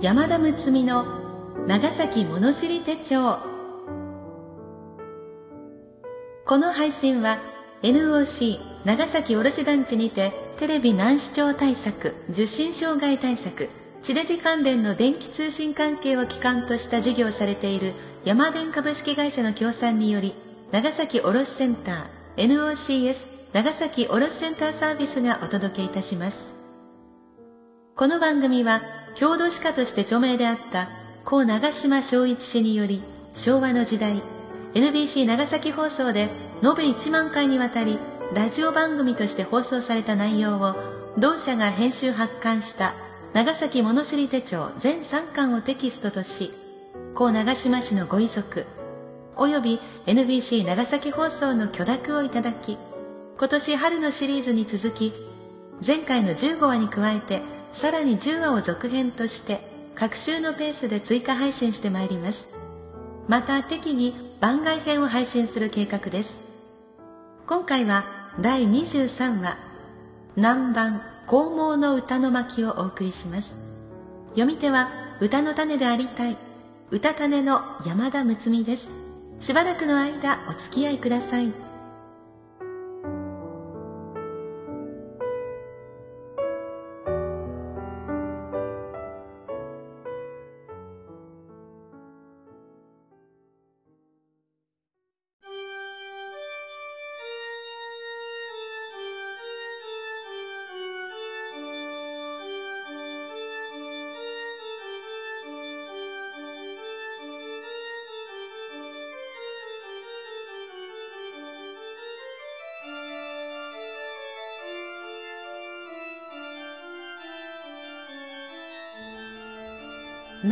山田睦美の長崎物知り手帳。この配信は NOC 長崎卸団地にてテレビ難視聴対策受信障害対策地デジ関連の電気通信関係を基幹とした事業をされている山電株式会社の協賛により長崎卸センター NOCS 長崎卸センターサービスがお届けいたします。この番組は郷土史家として著名であった故長島昭一氏により昭和の時代 NBC 長崎放送で延べ1万回にわたりラジオ番組として放送された内容を同社が編集発刊した長崎物知り手帳全3巻をテキストとし故長島氏のご遺族および NBC 長崎放送の許諾をいただき今年春のシリーズに続き前回の15話に加えてさらに10話を続編として各週のペースで追加配信してまいります。また適宜番外編を配信する計画です。今回は第23話南蛮黄毛の歌の巻をお送りします。読み手は歌の種でありたい歌種の山田睦美です。しばらくの間お付き合いください。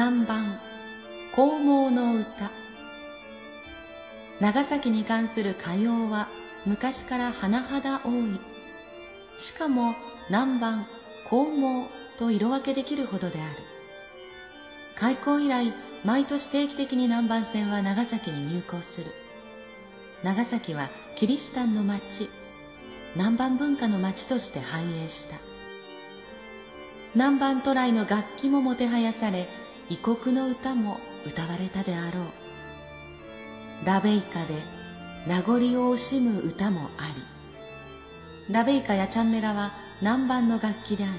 南蛮黄毛の歌。長崎に関する歌謡は昔から甚だ多い。しかも南蛮黄毛と色分けできるほどである。開港以来毎年定期的に南蛮船は長崎に入港する。長崎はキリシタンの町南蛮文化の町として繁栄した。南蛮渡来の楽器ももてはやされ異国の歌も歌われたであろう。ラベイカで名残を惜しむ歌もありラベイカやチャンメラは南蛮の楽器である。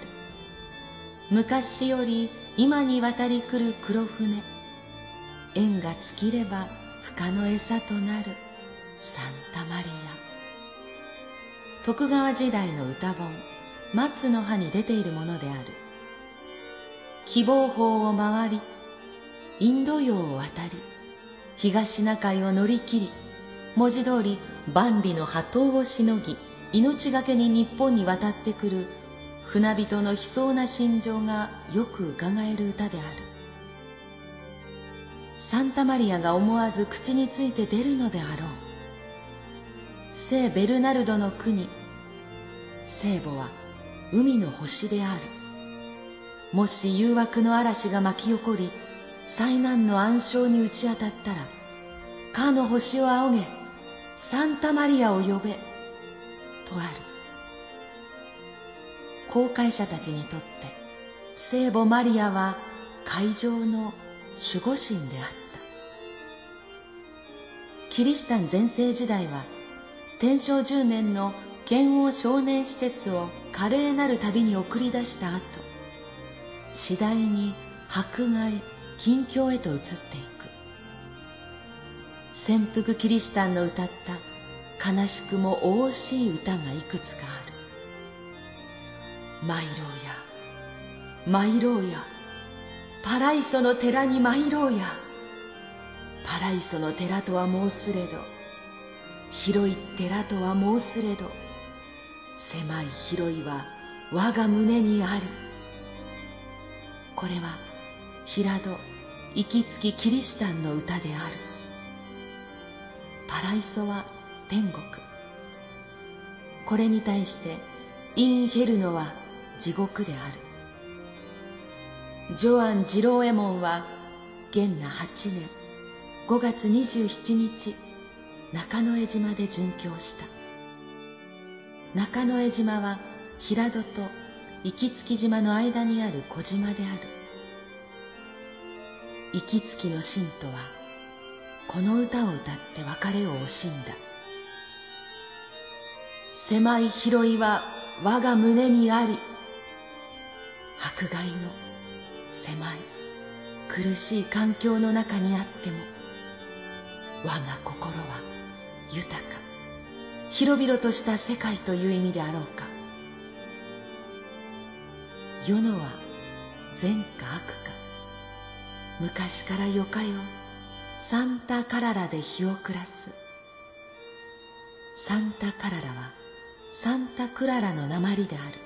昔より今に渡り来る黒船縁が尽きれば深の餌となるサンタマリア。徳川時代の歌本松の葉に出ているものである。希望法を回りインド洋を渡り東シナ海を乗り切り文字通り万里の波頭をしのぎ命がけに日本に渡ってくる船人の悲壮な心情がよく伺える歌である。サンタマリアが思わず口について出るのであろう。聖ベルナルドの国聖母は海の星である。もし誘惑の嵐が巻き起こり災難の暗礁に打ち当たったらかの星を仰げサンタマリアを呼べとある。航海者たちにとって聖母マリアは海上の守護神であった。キリシタン全盛時代は天正10年の剣王少年施設を華麗なる旅に送り出した後次第に迫害近況へと移っていく。潜伏キリシタンの歌った悲しくも惜しい歌がいくつかある。参ろうや参ろうやパライソの寺に参ろうやパライソの寺とは申すれど広い寺とは申すれど狭い広いは我が胸にありこれは平戸息つきキリシタンの歌である。パライソは天国。これに対してインヘルノは地獄である。ジョアン・ジローエモンは元那8年。5月27日中野江島で殉教した。中野江島は平戸と息月島の間にある小島である。息つきの信徒はこの歌を歌って別れを惜しんだ。狭い広いは我が胸にあり迫害の狭い苦しい環境の中にあっても我が心は豊か。広々とした世界という意味であろうか。世のは善か悪か昔からよかよ。サンタカララで日を暮らす。サンタカララはサンタクララの鉛である。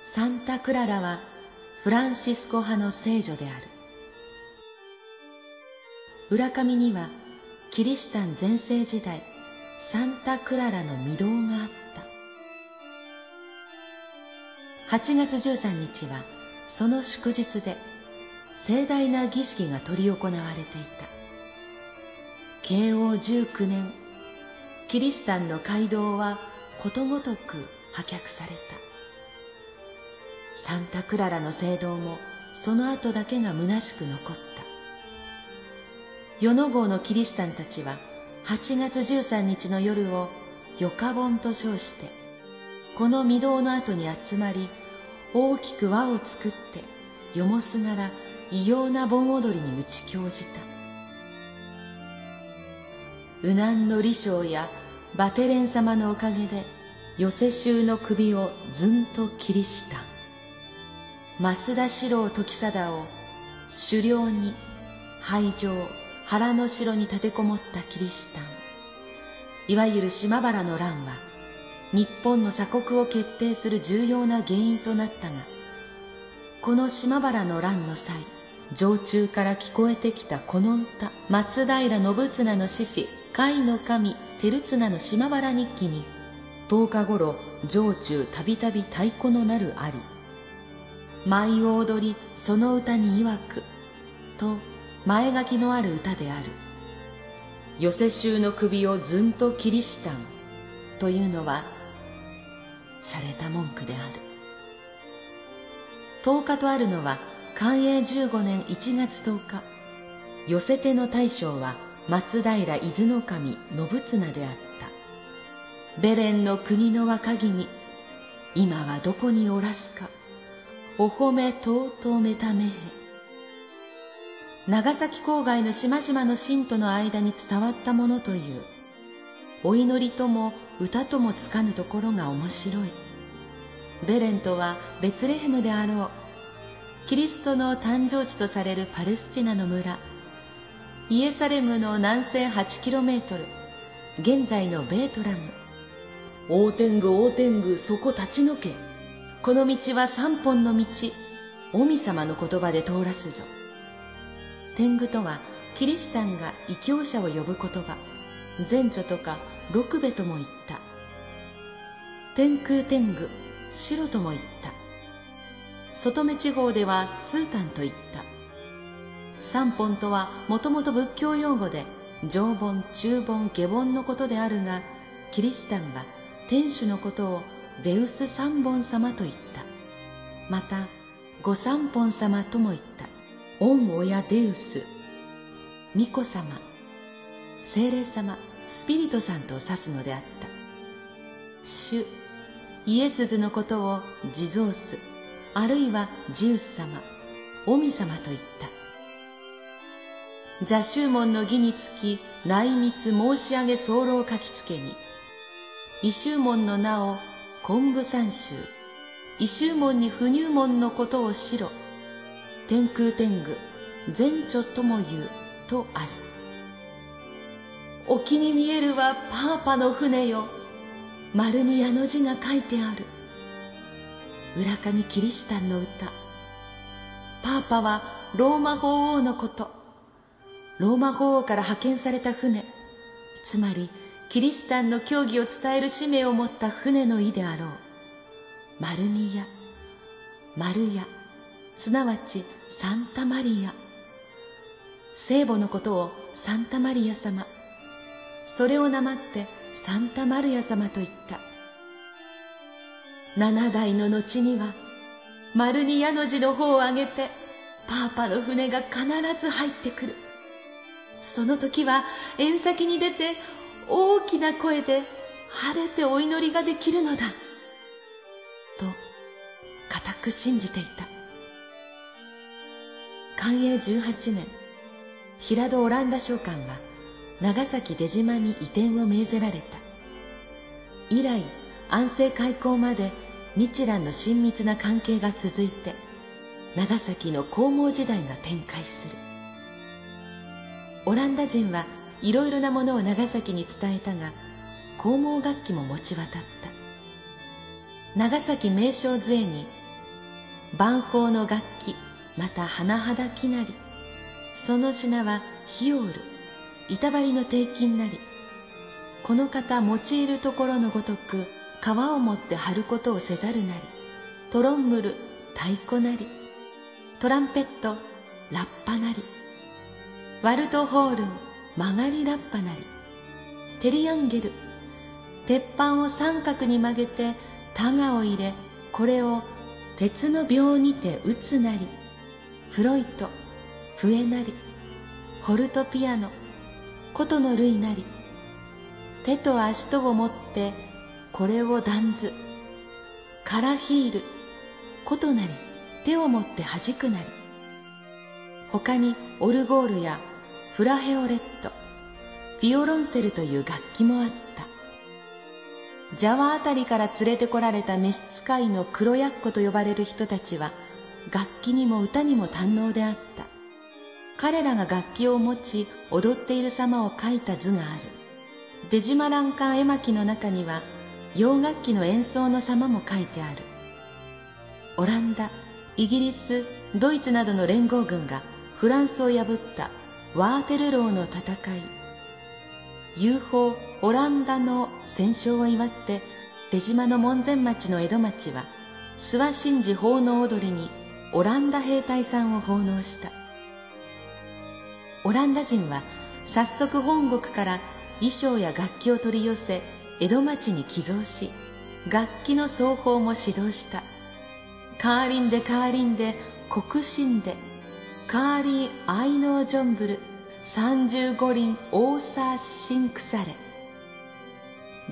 サンタクララはフランシスコ派の聖女である。浦上にはキリシタン全盛時代サンタクララの御堂があった。8月13日はその祝日で盛大な儀式が執り行われていた。慶応19年キリシタンの街道はことごとく破却された。サンタクララの聖堂もその後だけが虚しく残った。与野郷のキリシタンたちは8月13日の夜をヨカ盆と称してこの御堂の後に集まり大きく輪を作ってよもすがら異様な盆踊りに打ち興じた。右南の李将やバテレン様のおかげで寄せ衆の首をずんと切りした。増田四郎時貞を狩猟に廃城腹の城に立てこもったキリシタン。いわゆる島原の乱は日本の鎖国を決定する重要な原因となったがこの島原の乱の際常中から聞こえてきたこの歌松平信綱の獅子甲斐の神照綱の島原日記に10日頃常中たびたび太鼓のなるあり舞を踊りその歌に曰くと前書きのある歌である。寄せ衆の首をずんと切りしたんというのは洒落た文句である。10日とあるのは寛永15年1月10日。寄せ手の大将は松平伊豆守信綱であった。ベレンの国の若君今はどこにおらすか。お褒めとうとうめためへ。長崎郊外の島々の信徒の間に伝わったものという。お祈りとも歌ともつかぬところが面白い。ベレンとはベツレヘムであろう。キリストの誕生地とされるパレスチナの村。イエサレムの南西 8km 現在のベートラム。大天狗大天狗そこ立ち退け。この道は三本の道。おみ様の言葉で通らすぞ。天狗とはキリシタンが異教者を呼ぶ言葉。前著とか六部とも言った天空天狗白とも言った外目地方では通丹と言った三本とはもともと仏教用語で上本、中本、下本のことであるが、キリシタンは天主のことをデウス三本様と言った。また、御三本様とも言った。恩親デウス、巫女様、精霊様、スピリトさんと指すのであった。主、イエスズのことを地蔵ス、あるいはジウス様、オミ様と言った。邪宗門の儀につき内密申し上げ候書きつけに異宗門の名を昆布三州異宗門に不入門のことをしろ天空天狗前著とも言うとある沖に見えるはパーパの船よ。丸に矢の字が書いてある。浦上キリシタンの歌。パーパはローマ法王のこと。ローマ法王から派遣された船。つまりキリシタンの教義を伝える使命を持った船の意であろう。マルニアマルヤすなわちサンタマリア。聖母のことをサンタマリア様。それをなまってサンタマルヤ様と言った七代の後にはマルニアの字の方を挙げてパーパの船が必ず入ってくる。その時は縁先に出て大きな声で晴れてお祈りができるのだ。と、固く信じていた。寛永18年、平戸オランダ商館は長崎出島に移転を命ぜられた。以来、安政開港まで日蘭の親密な関係が続いて、長崎の黄毛時代が展開する。オランダ人はいろいろなものを長崎に伝えたが、黄毛楽器も持ち渡った。長崎名称杖に、万宝の楽器、また甚だきなり、その品は火を売る、板張りの定金なり、この方用いるところのごとく、皮を持って張ることをせざるなり、トロンムル、太鼓なり、トランペット、ラッパなり、ワルトホールン、曲がりラッパなり、テリアンゲル、鉄板を三角に曲げてタガを入れ、これを鉄の秒にて打つなり、フロイト、笛なり、ホルトピアノ、琴の類なり、手と足とを持ってこれを断ず、カラヒール、琴なり、手を持って弾くなり、他にオルゴールやフラヘオレット、フィオロンセルという楽器もあった。ジャワあたりから連れてこられた召使いの黒ヤッコと呼ばれる人たちは、楽器にも歌にも堪能であった。彼らが楽器を持ち踊っている様を描いた図がある。出島欄干絵巻の中には、洋楽器の演奏の様も書いてある。オランダ、イギリス、ドイツなどの連合軍がフランスを破ったワーテルローの戦い。UFO オランダの戦勝を祝って出島の門前町の江戸町は諏訪神事奉納踊りにオランダ兵隊さんを奉納した。オランダ人は早速本国から衣装や楽器を取り寄せ江戸町に寄贈し楽器の奏法も指導した。カーリンでカーリンで国神でカーリーアイノージョンブル三十五輪オーサーシンクサレ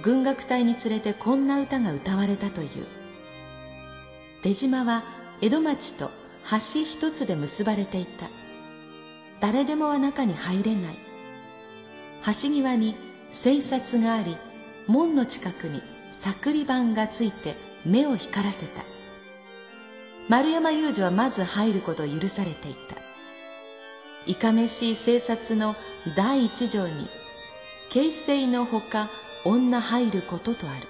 軍楽隊に連れてこんな歌が歌われたという。出島は江戸町と橋一つで結ばれていた。誰でもは中に入れない。橋際に清札があり門の近くに作り板がついて目を光らせた。丸山雄二はまず入ることを許されていた。いかめしい清札の第一条に形勢のほか女入ることとある。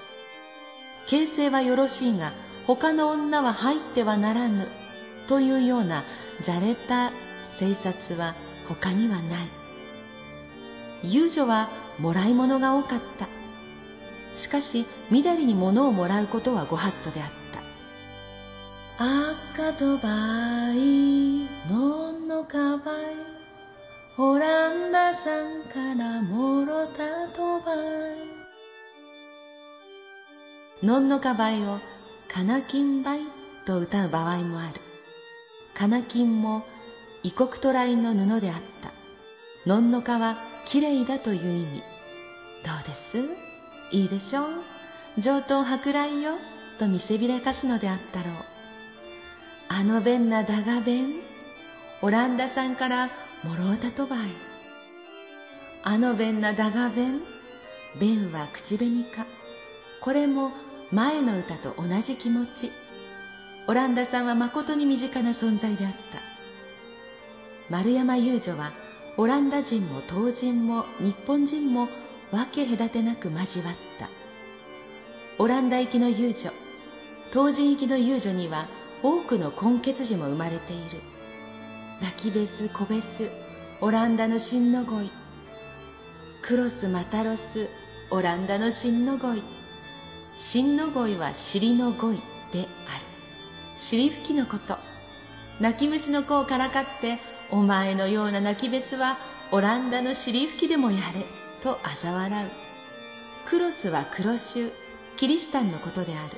形勢はよろしいが他の女は入ってはならぬというようなじゃれた清札は他にはない。遊女はもらい物が多かった。しかしみだりに物をもらうことはご法度であった。赤とばいのんのかばいオランダさんからもろたとばい。のんのかばいをかなきんばいと歌う場合もある。かなきんも異国渡来の布であった。のんのかはきれいだという意味。どうです？いいでしょう？上等舶来よと見せびらかすのであったろう。あの弁なだが弁オランダさんからもろうたとばい。あの弁なだが弁弁は口紅か。これも前の歌と同じ気持ち。オランダさんは誠に身近な存在であった。丸山遊女はオランダ人も東人も日本人も分け隔てなく交わった。オランダ行きの遊女東人行きの遊女には多くの根血児も生まれている。泣きベスコベスオランダの真の語彙。クロスマタロスオランダの真の語彙。真の語彙は尻の語彙である。尻拭きのこと。泣き虫の子をからかってお前のような泣き別はオランダの尻拭きでもやれと嘲笑う。クロスは黒州キリシタンのことである。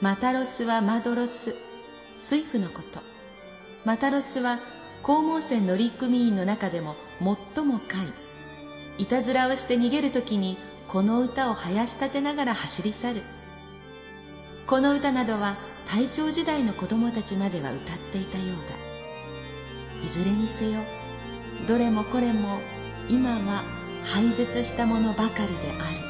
マタロスはマドロス水夫のこと。マタロスは黄門船乗組員の中でも最も快い。たずらをして逃げる時にこの歌を囃し立てながら走り去る。この歌などは大正時代の子供たちまでは歌っていたようだ。いずれにせよどれもこれも今は廃絶したものばかりである。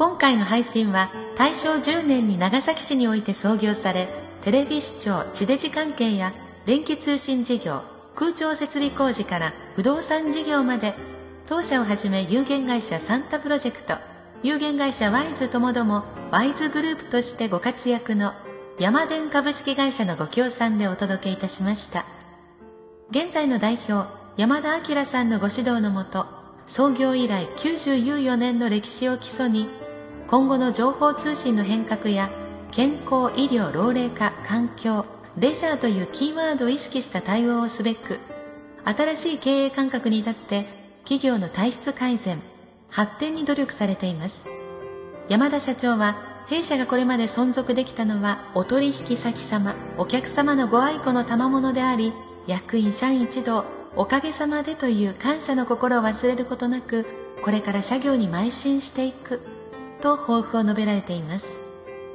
今回の配信は大正10年に長崎市において創業され、テレビ視聴、地デジ関係や電気通信事業、空調設備工事から不動産事業まで、当社をはじめ有限会社サンタプロジェクト、有限会社ワイズともどもワイズグループとしてご活躍の山電株式会社のご協賛でお届けいたしました。現在の代表、山田明さんのご指導のもと、創業以来94年の歴史を基礎に今後の情報通信の変革や健康、医療、老齢化、環境、レジャーというキーワードを意識した対応をすべく、新しい経営感覚に至って企業の体質改善、発展に努力されています。山田社長は、弊社がこれまで存続できたのは、お取引先様、お客様のご愛顧の賜物であり、役員社員一同、おかげさまでという感謝の心を忘れることなく、これから社業に邁進していくと抱負を述べられています。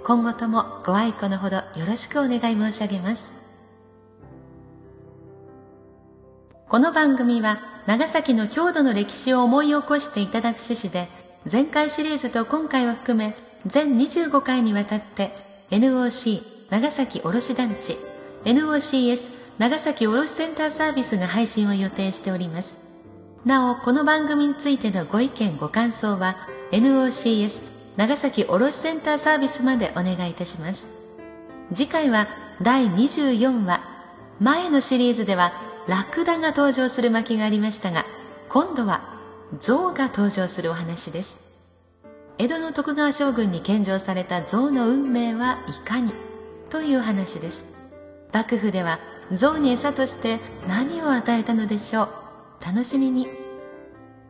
今後ともご愛顧のほどよろしくお願い申し上げます。この番組は長崎の郷土の歴史を思い起こしていただく趣旨で前回シリーズと今回を含め全25回にわたって NOC 長崎卸団地 NOCS 長崎卸センターサービスが配信を予定しております。なお、この番組についてのご意見ご感想は NOCS 長崎卸センターサービスまでお願いいたします。次回は第24話。前のシリーズではラクダが登場する巻がありましたが、今度は象が登場するお話です。江戸の徳川将軍に献上された象の運命はいかにという話です。幕府では象に餌として何を与えたのでしょう。楽しみに。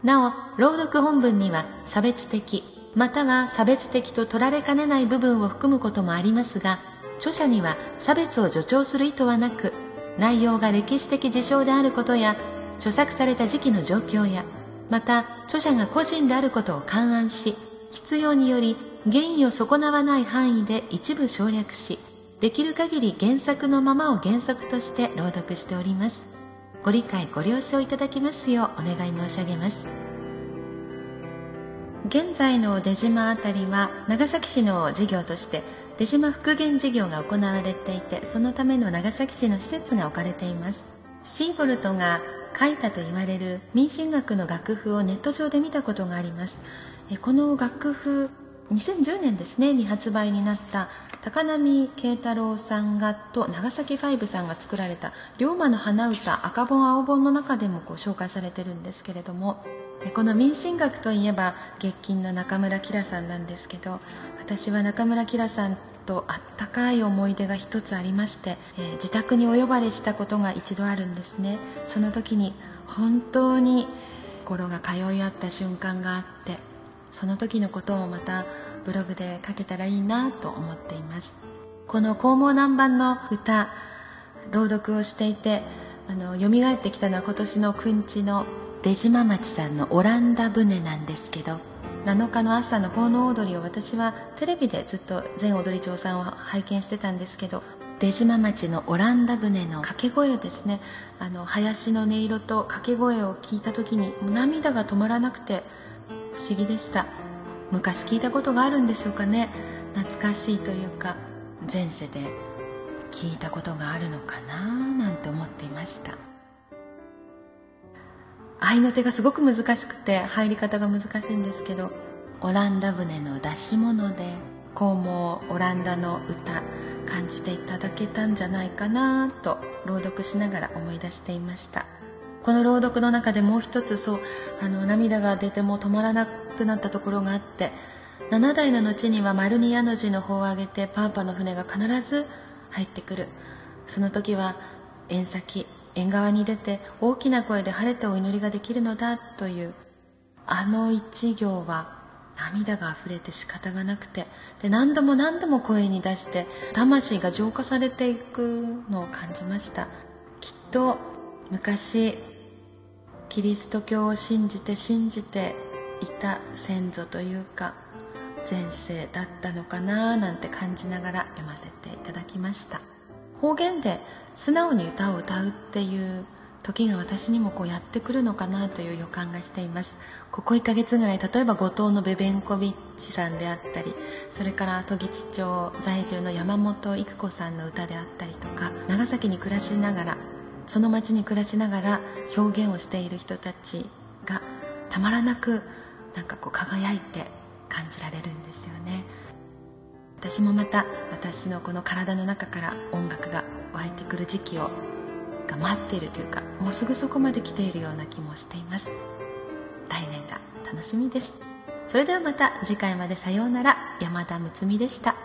なお、朗読本文には差別的、または差別的と取られかねない部分を含むこともありますが、著者には差別を助長する意図はなく、内容が歴史的事象であることや、著作された時期の状況や、また著者が個人であることを勘案し、必要により原意を損なわない範囲で一部省略し、できる限り原作のままを原則として朗読しております。ご理解ご了承いただきますようお願い申し上げます。現在の出島あたりは長崎市の事業として出島復元事業が行われていてそのための長崎市の施設が置かれています。シーボルトが書いたと言われる民進学の楽譜をネット上で見たことがあります。この楽譜2010年ですねに発売になった高波慶太郎さんがと長崎ファイブさんが作られた「龍馬の花歌赤本青本」の中でもこう紹介されてるんですけれどもこの民進学といえば月金の中村きらさんなんですけど私は中村きらさんとあったかい思い出が一つありまして、えー、自宅にお呼ばれしたことが一度あるんですね。その時に本当に心が通い合った瞬間があってその時のことをまたブログで書けたらいいなと思っています。この黄毛南蛮の歌朗読をしていてあの蘇ってきたのは今年のくんちの出島町さんのオランダ船なんですけど7日の朝の奉納踊りを私はテレビでずっと全踊り長さんを拝見してたんですけど出島町のオランダ船の掛け声ですねあの林の音色と掛け声を聞いた時に涙が止まらなくて不思議でした。昔聞いたことがあるんでしょうかね。懐かしいというか前世で聞いたことがあるのかななんて思っていました。合いの手がすごく難しくて入り方が難しいんですけどオランダ船の出し物でこうもオランダの歌感じていただけたんじゃないかなと朗読しながら思い出していました。この朗読の中でもう一つそうあの涙が出ても止まらなくなったところがあって7代の後にはマルニヤの字の方を上げてパーパの船が必ず入ってくる。その時は縁先縁側に出て大きな声で晴れてお祈りができるのだというあの一行は涙が溢れて仕方がなくてで何度も何度も声に出して魂が浄化されていくのを感じました。きっと昔キリスト教を信じて信じていた先祖というか前世だったのかななんて感じながら読ませていただきました。方言で素直に歌を歌うっていう時が私にもこうやってくるのかなという予感がしています。ここ1ヶ月ぐらい例えば後藤のベベンコビッチさんであったりそれから時津町在住の山本育子さんの歌であったりとか長崎に暮らしながらその町に暮らしながら表現をしている人たちがたまらなくなんかこう輝いて感じられるんですよね。私もまた私のこの体の中から音楽が湧いてくる時期をが待っているというかもうすぐそこまで来ているような気もしています。来年が楽しみです。それではまた次回まで。さようなら。山田睦美でした。